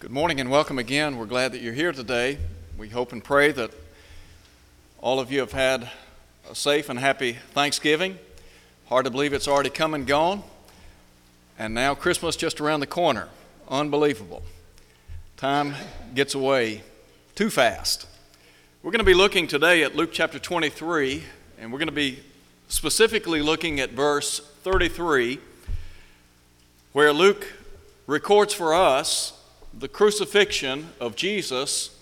Good morning and welcome again. We're glad that you're here today. We hope and pray that all of you have had a safe and happy Thanksgiving. Hard to believe it's already come and gone. And now Christmas just around the corner. Unbelievable. Time gets away too fast. We're going to be looking today at Luke chapter 23, and we're going to be specifically looking at verse 33, where Luke records for us the crucifixion of Jesus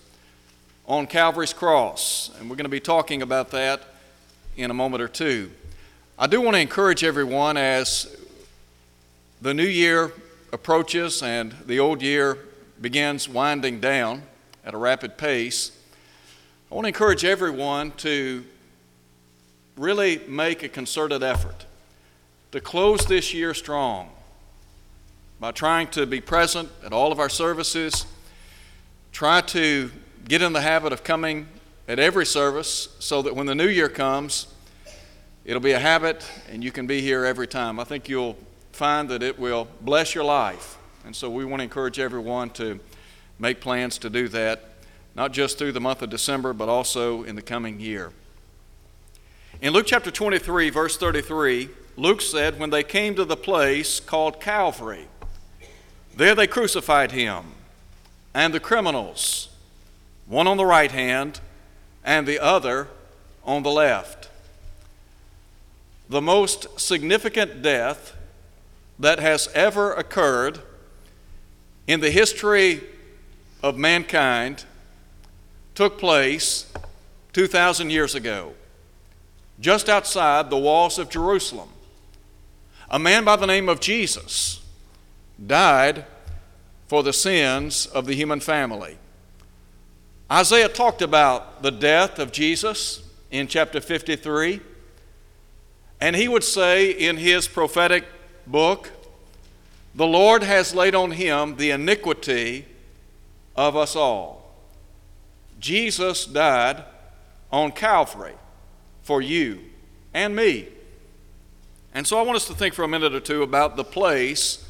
on Calvary's cross. And we're going to be talking about that in a moment or two. I do want to encourage everyone as the new year approaches and the old year begins winding down at a rapid pace. I want to encourage everyone to really make a concerted effort to close this year strong by trying to be present at all of our services. Try to get in the habit of coming at every service so that when the new year comes, it'll be a habit and you can be here every time. I think you'll find that it will bless your life. And so we want to encourage everyone to make plans to do that, not just through the month of December, but also in the coming year. In Luke chapter 23, verse 33, Luke said, When they came to the place called Calvary, there they crucified him and the criminals, one on the right hand and the other on the left. The most significant death that has ever occurred in the history of mankind took place 2,000 years ago, just outside the walls of Jerusalem. A man by the name of Jesus died for the sins of the human family. Isaiah talked about the death of Jesus in chapter 53, and he would say in his prophetic book, The Lord has laid on him the iniquity of us all. Jesus died on Calvary for you and me. And so I want us to think for a minute or two about the place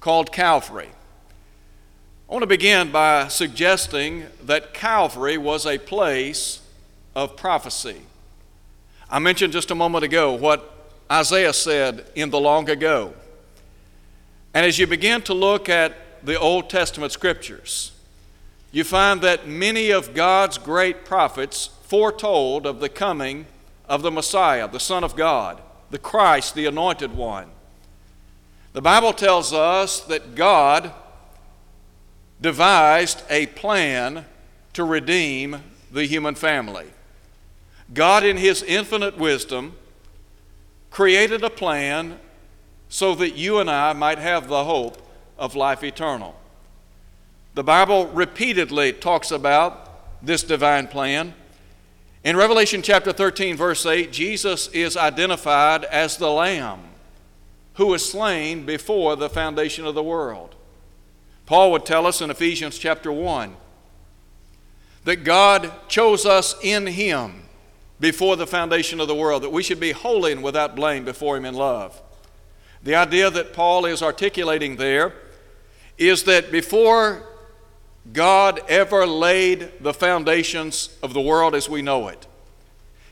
called Calvary. I want to begin by suggesting that Calvary was a place of prophecy. I mentioned just a moment ago what Isaiah said in the long ago. And as you begin to look at the Old Testament scriptures, you find that many of God's great prophets foretold of the coming of the Messiah, the Son of God, the Christ, the Anointed One. The Bible tells us that God devised a plan to redeem the human family. God, in His infinite wisdom, created a plan so that you and I might have the hope of life eternal. The Bible repeatedly talks about this divine plan. In Revelation chapter 13, verse 8, Jesus is identified as the Lamb who was slain before the foundation of the world. Paul would tell us in Ephesians chapter 1 that God chose us in Him before the foundation of the world, that we should be holy and without blame before Him in love. The idea that Paul is articulating there is that before God ever laid the foundations of the world as we know it,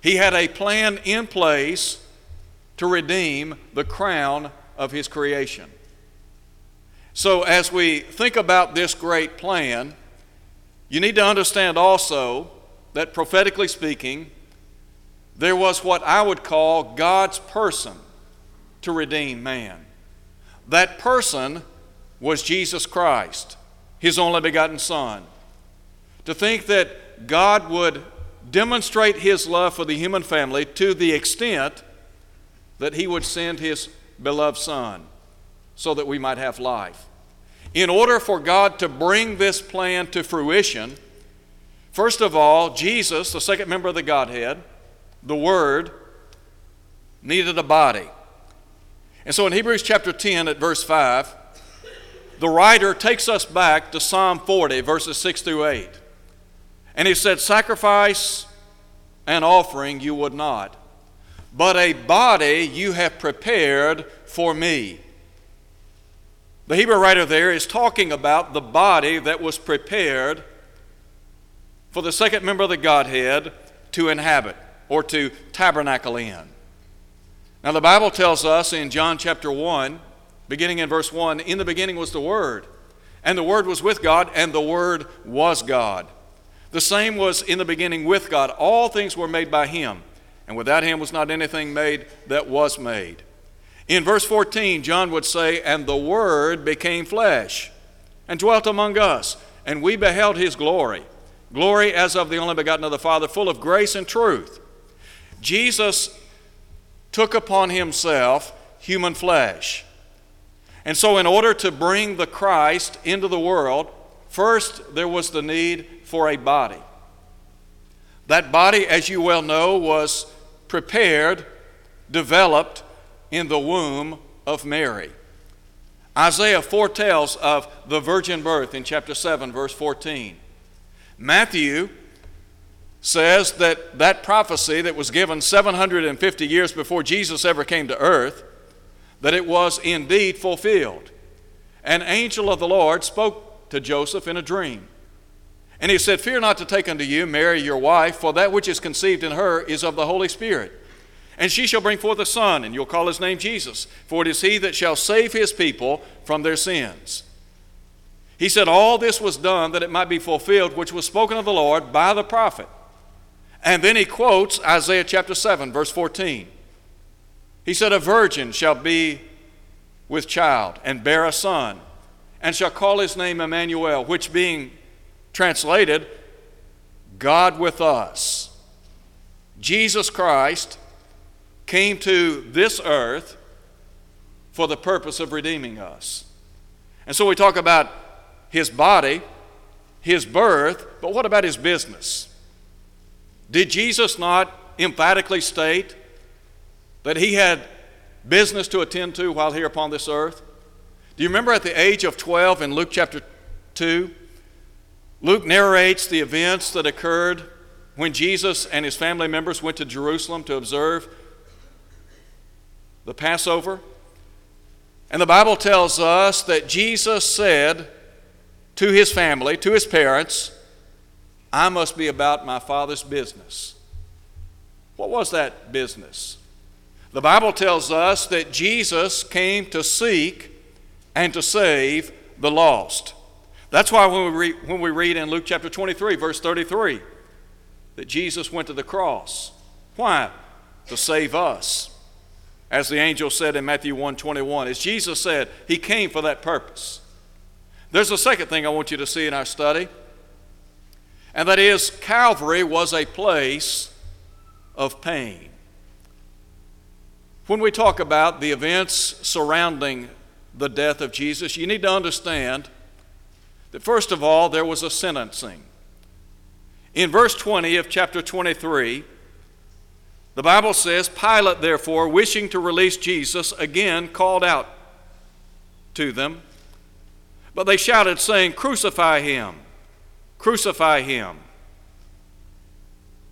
He had a plan in place to redeem the crown of His creation. So, as we think about this great plan, you need to understand also that prophetically speaking, there was what I would call God's person to redeem man. That person was Jesus Christ, His only begotten Son. To think that God would demonstrate His love for the human family to the extent that he would send his beloved Son so that we might have life. In order for God to bring this plan to fruition, first of all, Jesus, the second member of the Godhead, the Word, needed a body. And so in Hebrews chapter 10 at verse 5, the writer takes us back to Psalm 40, verses 6 through 8. And he said, Sacrifice and offering you would not but a body you have prepared for me. The Hebrew writer there is talking about the body that was prepared for the second member of the Godhead to inhabit or to tabernacle in. Now, the Bible tells us in John chapter 1, beginning in verse 1, in the beginning was the Word, and the Word was with God, and the Word was God. The same was in the beginning with God. All things were made by Him, and without Him was not anything made that was made. In verse 14, John would say, And the Word became flesh and dwelt among us, and we beheld His glory. Glory as of the only begotten of the Father, full of grace and truth. Jesus took upon Himself human flesh. And so, in order to bring the Christ into the world, first there was the need for a body. That body, as you well know, was prepared, developed, in the womb of Mary. Isaiah foretells of the virgin birth in chapter 7, verse 14. Matthew says that that prophecy that was given 750 years before Jesus ever came to earth, that it was indeed fulfilled. An angel of the Lord spoke to Joseph in a dream. And he said, Fear not to take unto you Mary your wife, for that which is conceived in her is of the Holy Spirit. And she shall bring forth a son, and you'll call his name Jesus, for it is he that shall save his people from their sins. He said, All this was done that it might be fulfilled, which was spoken of the Lord by the prophet. And then he quotes Isaiah chapter 7, verse 14. He said, A virgin shall be with child and bear a son, and shall call his name Emmanuel, which being translated, God with us. Jesus Christ came to this earth for the purpose of redeeming us. And so we talk about his body, his birth, but what about his business? Did Jesus not emphatically state that he had business to attend to while here upon this earth? Do you remember at the age of 12 in Luke chapter 2? Luke narrates the events that occurred when Jesus and his family members went to Jerusalem to observe the Passover. And the Bible tells us that Jesus said to his family, to his parents, I must be about my Father's business. What was that business? The Bible tells us that Jesus came to seek and to save the lost. That's why when we, read, when we read in Luke chapter 23, verse 33, that Jesus went to the cross. Why? To save us. As the angel said in Matthew 1:21, as Jesus said, he came for that purpose. There's a second thing I want you to see in our study, and that is Calvary was a place of pain. When we talk about the events surrounding the death of Jesus, you need to understand first of all, there was a sentencing. In verse 20 of chapter 23, the Bible says, Pilate, therefore, wishing to release Jesus, again called out to them. But they shouted, saying, Crucify him! Crucify him!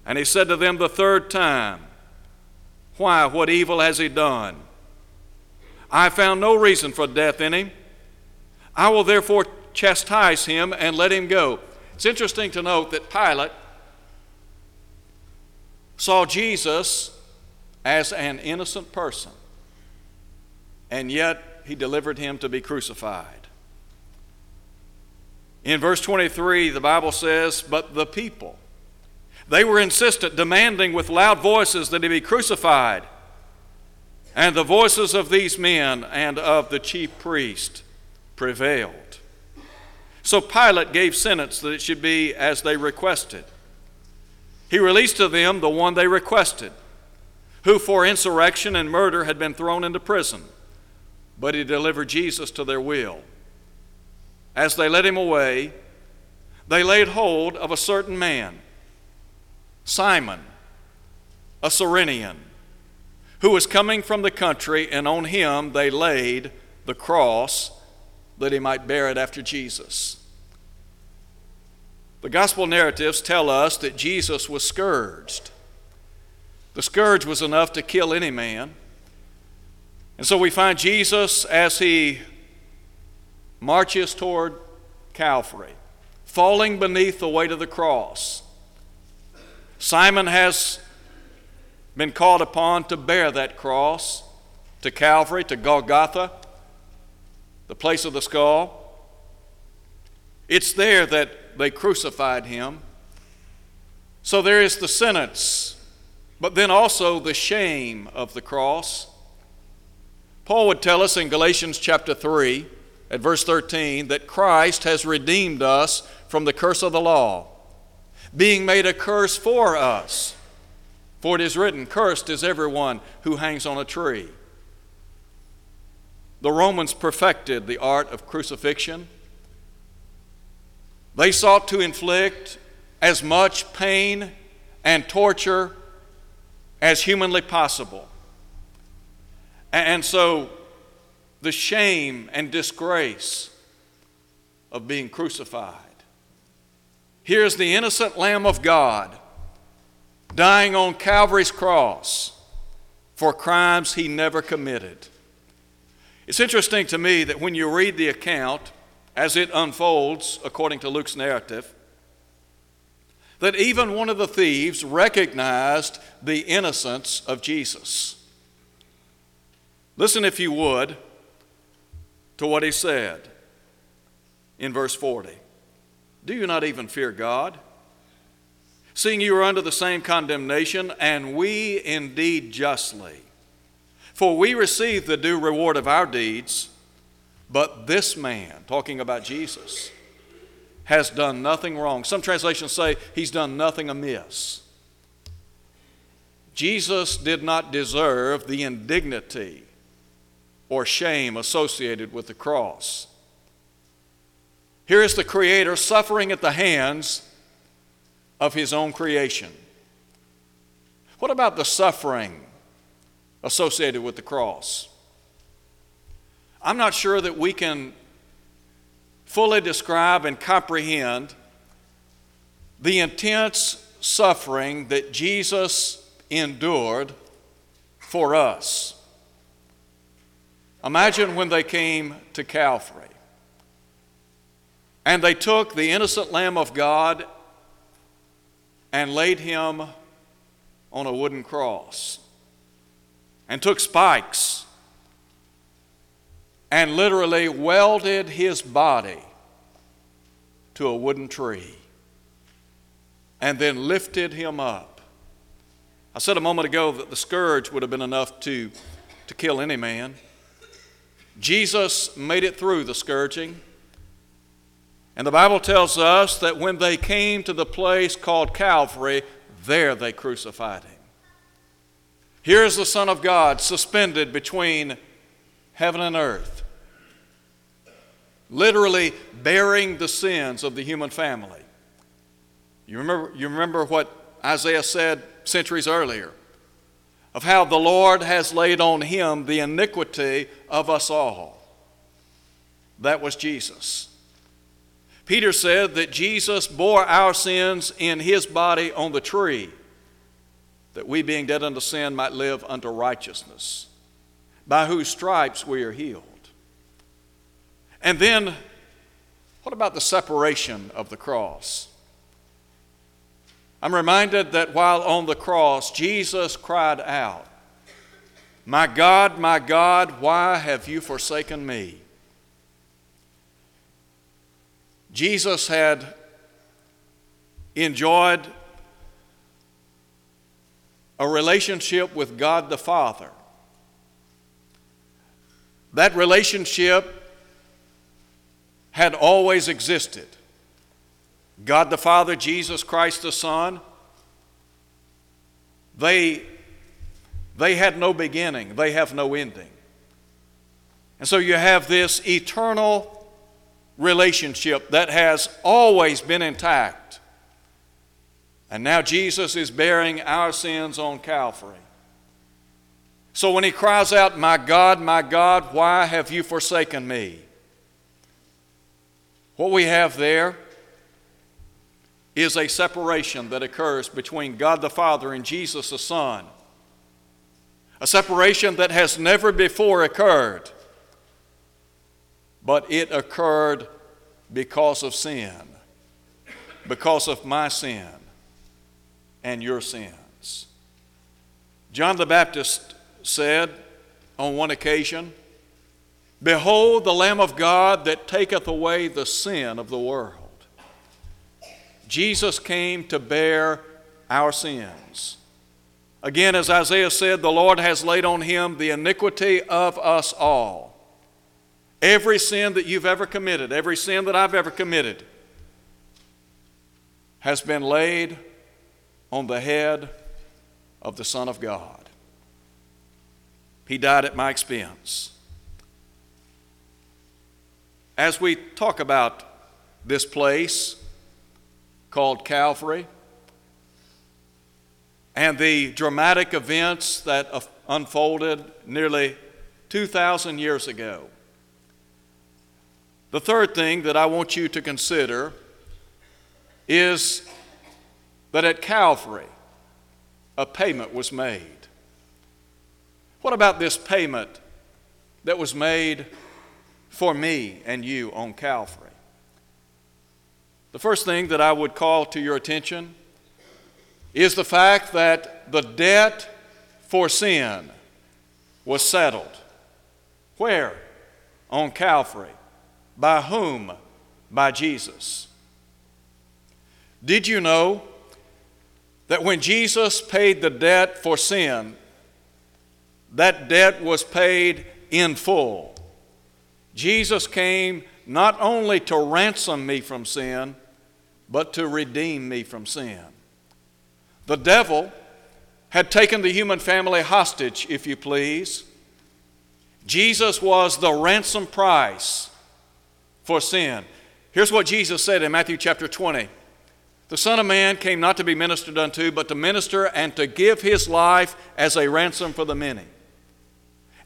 And he said to them the third time, Why, what evil has he done? I found no reason for death in him. I will therefore chastise him and let him go. It's interesting to note that Pilate saw Jesus as an innocent person, and yet he delivered him to be crucified. In verse 23, the Bible says, But the people, they were insistent, demanding with loud voices that he be crucified. And the voices of these men and of the chief priest prevailed. So Pilate gave sentence that it should be as they requested. He released to them the one they requested, who for insurrection and murder had been thrown into prison, but he delivered Jesus to their will. As they led him away, they laid hold of a certain man, Simon, a Cyrenian, who was coming from the country, and on him they laid the cross that he might bear it after Jesus. The gospel narratives tell us that Jesus was scourged. The scourge was enough to kill any man. And so we find Jesus as he marches toward Calvary, falling beneath the weight of the cross. Simon has been called upon to bear that cross to Calvary, to Golgotha, the place of the skull. It's there that they crucified him. So there is the sentence, but then also the shame of the cross. Paul would tell us in Galatians chapter 3, at verse 13, that Christ has redeemed us from the curse of the law, being made a curse for us. For it is written, Cursed is everyone who hangs on a tree. The Romans perfected the art of crucifixion. They sought to inflict as much pain and torture as humanly possible. And so, the shame and disgrace of being crucified. Here's the innocent Lamb of God dying on Calvary's cross for crimes he never committed. It's interesting to me that when you read the account as it unfolds according to Luke's narrative, that even one of the thieves recognized the innocence of Jesus. Listen, if you would, to what he said in verse 40. Do you not even fear God? Seeing you are under the same condemnation, and we indeed justly. For we receive the due reward of our deeds, but this man, talking about Jesus, has done nothing wrong. Some translations say he's done nothing amiss. Jesus did not deserve the indignity or shame associated with the cross. Here is the Creator suffering at the hands of His own creation. What about the suffering associated with the cross? I'm not sure that we can fully describe and comprehend the intense suffering that Jesus endured for us. Imagine when they came to Calvary and they took the innocent Lamb of God and laid him on a wooden cross and took spikes and literally welded his body to a wooden tree and then lifted him up. I said a moment ago that the scourge would have been enough to, to kill any man. Jesus made it through the scourging. And the Bible tells us that when they came to the place called Calvary, there they crucified him. Here's the Son of God suspended between heaven and earth, literally bearing the sins of the human family. You remember, you remember what Isaiah said centuries earlier of how the Lord has laid on him the iniquity of us all. That was Jesus. Peter said that Jesus bore our sins in his body on the tree, that we, being dead unto sin, might live unto righteousness, by whose stripes we are healed. And then, what about the separation of the cross? I'm reminded that while on the cross, Jesus cried out, My God, my God, why have you forsaken me? Jesus had enjoyed a relationship with God the Father. That relationship had always existed. God the Father, Jesus Christ the Son, they, they had no beginning, they have no ending. And so you have this eternal relationship that has always been intact. And now Jesus is bearing our sins on Calvary. So when he cries out, My God, my God, why have you forsaken me? What we have there is a separation that occurs between God the Father and Jesus the Son. A separation that has never before occurred. but it occurred because of sin, because of my sin and your sins. John the Baptist said on one occasion, Behold the Lamb of God that taketh away the sin of the world. Jesus came to bear our sins. Again, as Isaiah said, the Lord has laid on him the iniquity of us all. Every sin that you've ever committed, every sin that I've ever committed, has been laid on the head of the Son of God. He died at my expense. As we talk about this place called Calvary and the dramatic events that unfolded nearly 2,000 years ago, the third thing that I want you to consider is that at Calvary, a payment was made. What about this payment that was made for me and you on Calvary? The first thing that I would call to your attention is the fact that the debt for sin was settled. Where? On Calvary. By whom? By Jesus. Did you know that when Jesus paid the debt for sin, that debt was paid in full? Jesus came not only to ransom me from sin, but to redeem me from sin. The devil had taken the human family hostage, if you please. Jesus was the ransom price for sin. Here's what Jesus said in Matthew chapter 20 The Son of Man came not to be ministered unto, but to minister and to give his life as a ransom for the many.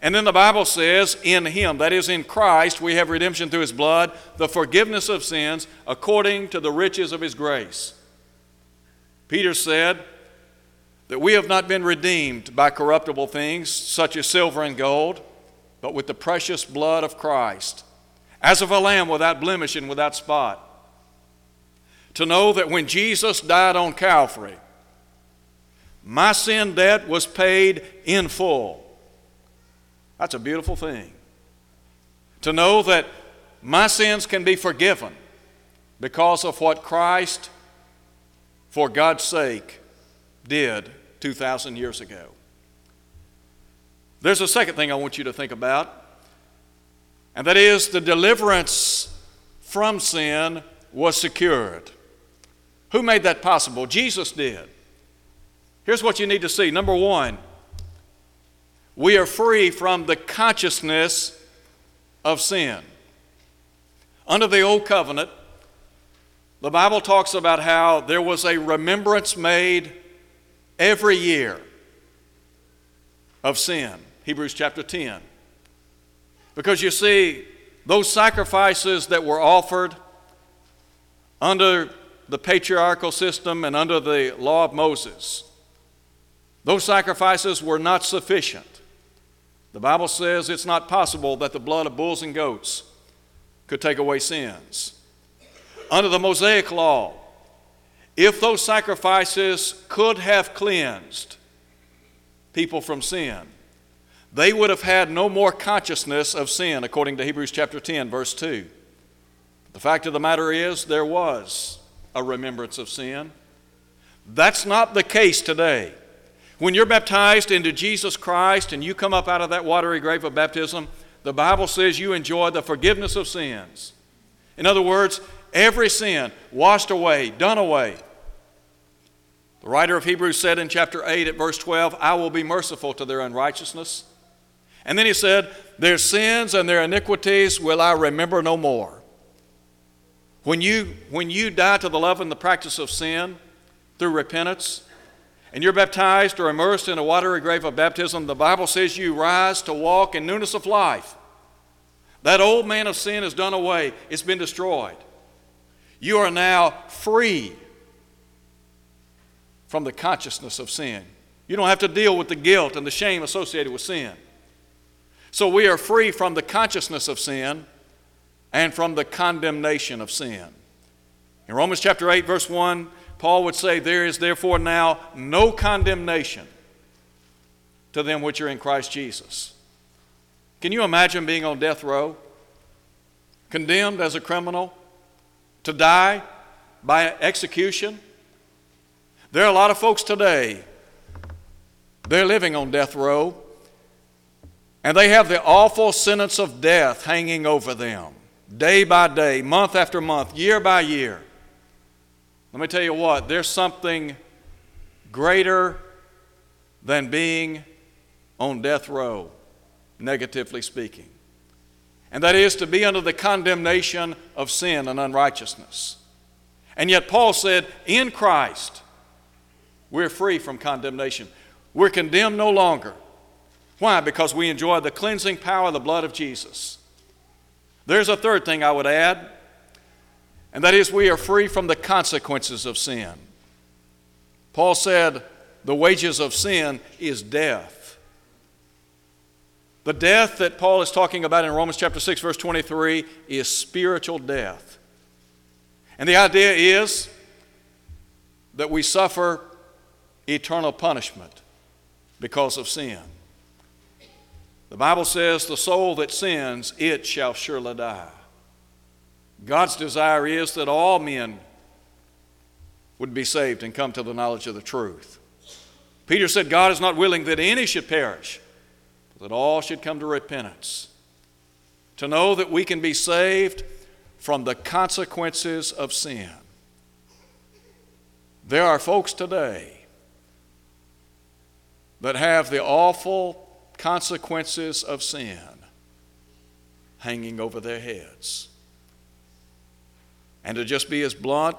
And then the Bible says, in him, that is in Christ, we have redemption through his blood, the forgiveness of sins according to the riches of his grace. Peter said that we have not been redeemed by corruptible things such as silver and gold, but with the precious blood of Christ as of a lamb without blemish and without spot. To know that when Jesus died on Calvary, my sin debt was paid in full. That's a beautiful thing. To know that my sins can be forgiven because of what Christ, for God's sake, did 2,000 years ago. There's a second thing I want you to think about and that is the deliverance from sin was secured. Who made that possible? Jesus did. Here's what you need to see. Number one, we are free from the consciousness of sin. Under the Old Covenant, the Bible talks about how there was a remembrance made every year of sin. Hebrews chapter 10. Because you see, those sacrifices that were offered under the patriarchal system and under the law of Moses, those sacrifices were not sufficient. The Bible says it's not possible that the blood of bulls and goats could take away sins. Under the Mosaic law, if those sacrifices could have cleansed people from sin, they would have had no more consciousness of sin, according to Hebrews chapter 10, verse 2. The fact of the matter is, there was a remembrance of sin. That's not the case today. When you're baptized into Jesus Christ and you come up out of that watery grave of baptism, the Bible says you enjoy the forgiveness of sins. In other words, every sin washed away, done away. The writer of Hebrews said in chapter 8 at verse 12, I will be merciful to their unrighteousness and then he said, Their sins and their iniquities will I remember no more. When you, when you die to the love and the practice of sin through repentance, and you're baptized or immersed in a watery grave of baptism, the Bible says you rise to walk in newness of life. That old man of sin is done away, it's been destroyed. You are now free from the consciousness of sin. You don't have to deal with the guilt and the shame associated with sin. So we are free from the consciousness of sin, and from the condemnation of sin. In Romans chapter 8, verse 1, Paul would say, There is therefore now no condemnation to them which are in Christ Jesus. Can you imagine being on death row, condemned as a criminal, to die by execution? There are a lot of folks today, they're living on death row, and they have the awful sentence of death hanging over them day by day, month after month, year by year. Let me tell you what, there's something greater than being on death row, negatively speaking. And that is to be under the condemnation of sin and unrighteousness. And yet, Paul said, in Christ, we're free from condemnation. We're condemned no longer. Why? Because we enjoy the cleansing power of the blood of Jesus. There's a third thing I would add, and that is we are free from the consequences of sin. Paul said, the wages of sin is death. The death that Paul is talking about in Romans chapter 6 verse 23 is spiritual death. And the idea is that we suffer eternal punishment because of sin. The Bible says, The soul that sins, it shall surely die. God's desire is that all men would be saved and come to the knowledge of the truth. Peter said, God is not willing that any should perish, but that all should come to repentance. To know that we can be saved from the consequences of sin. There are folks today that have the awful consequences of sin hanging over their heads. And to just be as blunt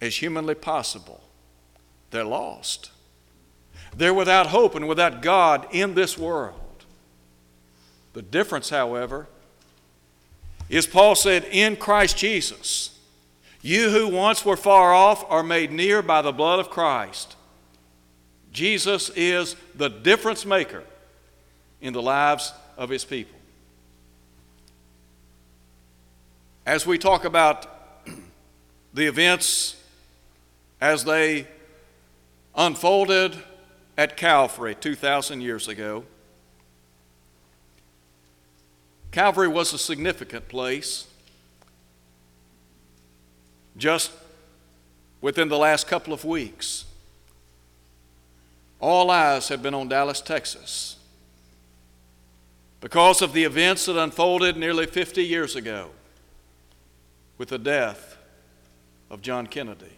as humanly possible, they're lost. They're without hope and without God in this world. The difference, however, is Paul said, In Christ Jesus, you who once were far off are made near by the blood of Christ. Jesus is the difference maker in the lives of his people. As we talk about the events as they unfolded at Calvary 2,000 years ago, Calvary was a significant place. Just within the last couple of weeks, all eyes have been on Dallas, Texas because of the events that unfolded nearly 50 years ago with the death of John Kennedy.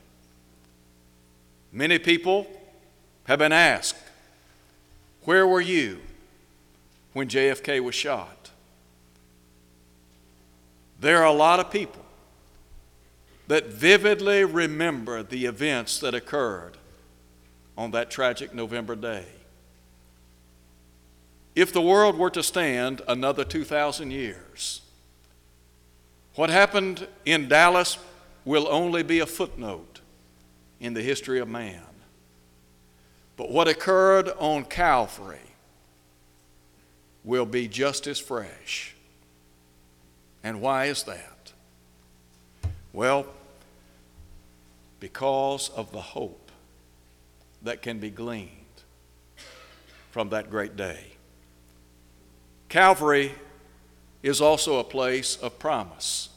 Many people have been asked, Where were you when JFK was shot? There are a lot of people that vividly remember the events that occurred on that tragic November day. If the world were to stand another 2,000 years, what happened in Dallas will only be a footnote in the history of man. But what occurred on Calvary will be just as fresh. And why is that? Well, because of the hope that can be gleaned from that great day. Calvary is also a place of promise.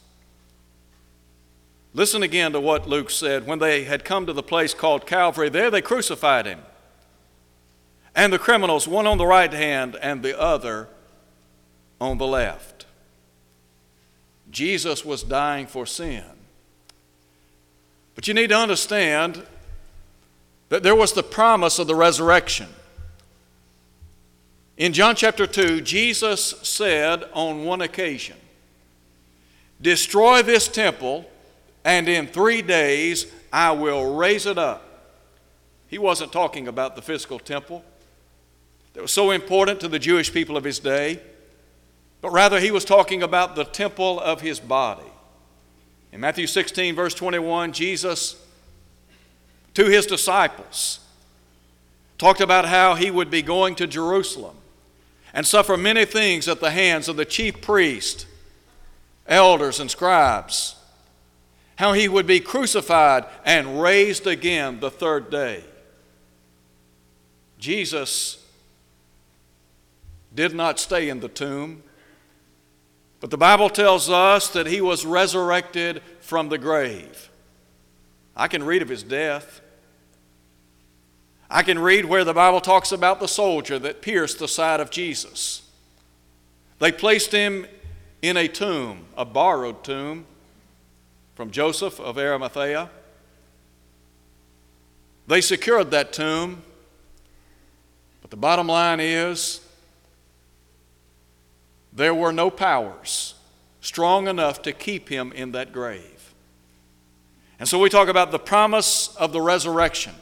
Listen again to what Luke said. When they had come to the place called Calvary, there they crucified him. And the criminals, one on the right hand and the other on the left. Jesus was dying for sin. But you need to understand that there was the promise of the resurrection. In John chapter 2, Jesus said on one occasion, Destroy this temple, and in three days I will raise it up. He wasn't talking about the physical temple that was so important to the Jewish people of his day, but rather he was talking about the temple of his body. In Matthew 16, verse 21, Jesus, to his disciples, talked about how he would be going to Jerusalem and suffer many things at the hands of the chief priests, elders and scribes, how he would be crucified and raised again the third day. Jesus did not stay in the tomb, but the Bible tells us that he was resurrected from the grave. I can read of his death. I can read where the Bible talks about the soldier that pierced the side of Jesus. They placed him in a tomb, a borrowed tomb from Joseph of Arimathea. They secured that tomb, but the bottom line is there were no powers strong enough to keep him in that grave. And so we talk about the promise of the resurrection.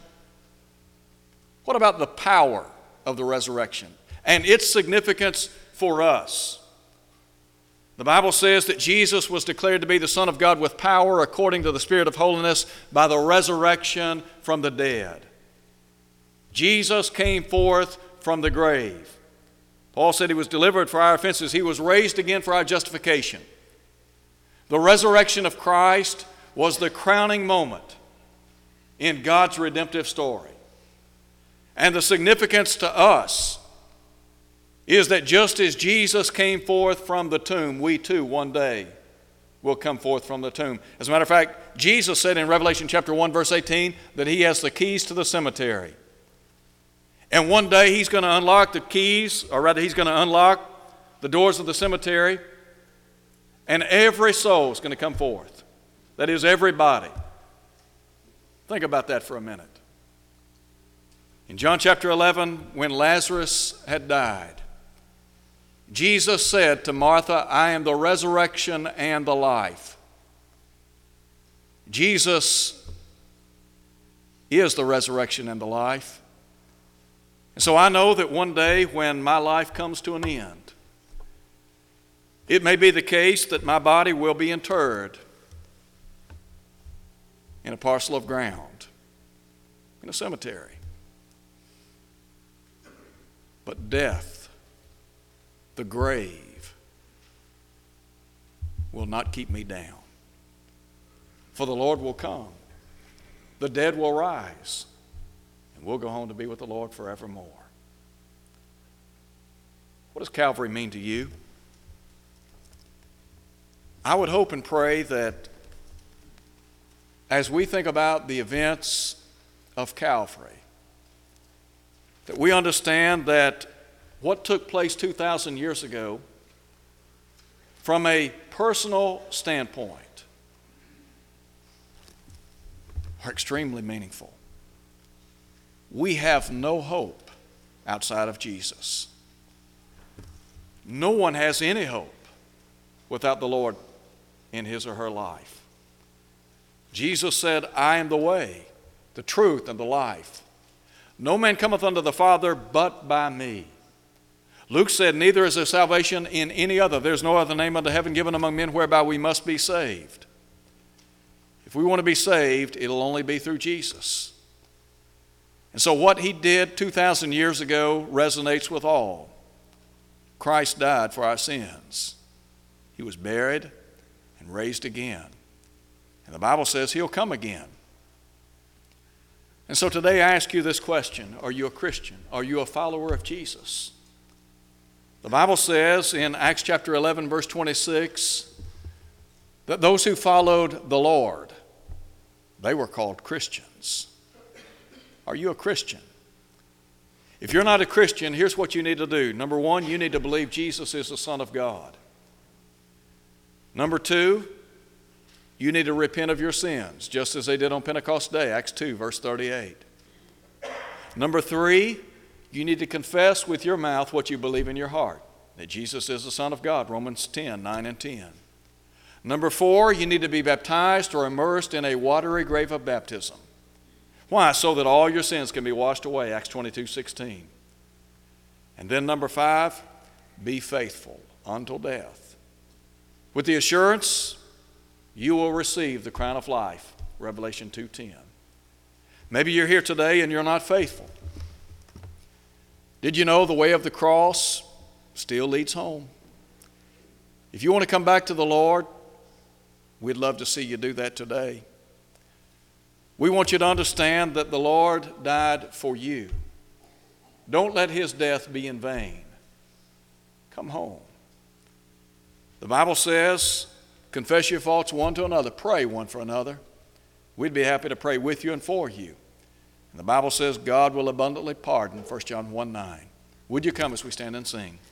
What about the power of the resurrection and its significance for us? The Bible says that Jesus was declared to be the Son of God with power according to the Spirit of holiness by the resurrection from the dead. Jesus came forth from the grave. Paul said he was delivered for our offenses, he was raised again for our justification. The resurrection of Christ was the crowning moment in God's redemptive story. And the significance to us is that just as Jesus came forth from the tomb, we too one day will come forth from the tomb. As a matter of fact, Jesus said in Revelation chapter 1 verse 18 that he has the keys to the cemetery. And one day he's going to unlock the keys, or rather he's going to unlock the doors of the cemetery, and every soul is going to come forth. That is everybody. Think about that for a minute. In John chapter 11, when Lazarus had died, Jesus said to Martha, I am the resurrection and the life. Jesus is the resurrection and the life. And so I know that one day when my life comes to an end, it may be the case that my body will be interred in a parcel of ground, in a cemetery. But death, the grave, will not keep me down. For the Lord will come, the dead will rise, and we'll go home to be with the Lord forevermore. What does Calvary mean to you? I would hope and pray that as we think about the events of Calvary, that we understand that what took place 2,000 years ago, from a personal standpoint, are extremely meaningful. We have no hope outside of Jesus. No one has any hope without the Lord in his or her life. Jesus said, I am the way, the truth, and the life. No man cometh unto the Father but by me. Luke said, Neither is there salvation in any other. There's no other name under heaven given among men whereby we must be saved. If we want to be saved, it'll only be through Jesus. And so, what he did 2,000 years ago resonates with all. Christ died for our sins, he was buried and raised again. And the Bible says he'll come again. And so today I ask you this question Are you a Christian? Are you a follower of Jesus? The Bible says in Acts chapter 11, verse 26, that those who followed the Lord, they were called Christians. Are you a Christian? If you're not a Christian, here's what you need to do. Number one, you need to believe Jesus is the Son of God. Number two, you need to repent of your sins, just as they did on Pentecost Day, Acts 2, verse 38. Number three, you need to confess with your mouth what you believe in your heart that Jesus is the Son of God, Romans 10, 9 and 10. Number four, you need to be baptized or immersed in a watery grave of baptism. Why? So that all your sins can be washed away, Acts 22, 16. And then number five, be faithful until death. With the assurance you will receive the crown of life. Revelation 2:10. Maybe you're here today and you're not faithful. Did you know the way of the cross still leads home? If you want to come back to the Lord, we'd love to see you do that today. We want you to understand that the Lord died for you. Don't let his death be in vain. Come home. The Bible says, confess your faults one to another, pray one for another. We'd be happy to pray with you and for you. And the Bible says God will abundantly pardon, 1 John 1 9. Would you come as we stand and sing?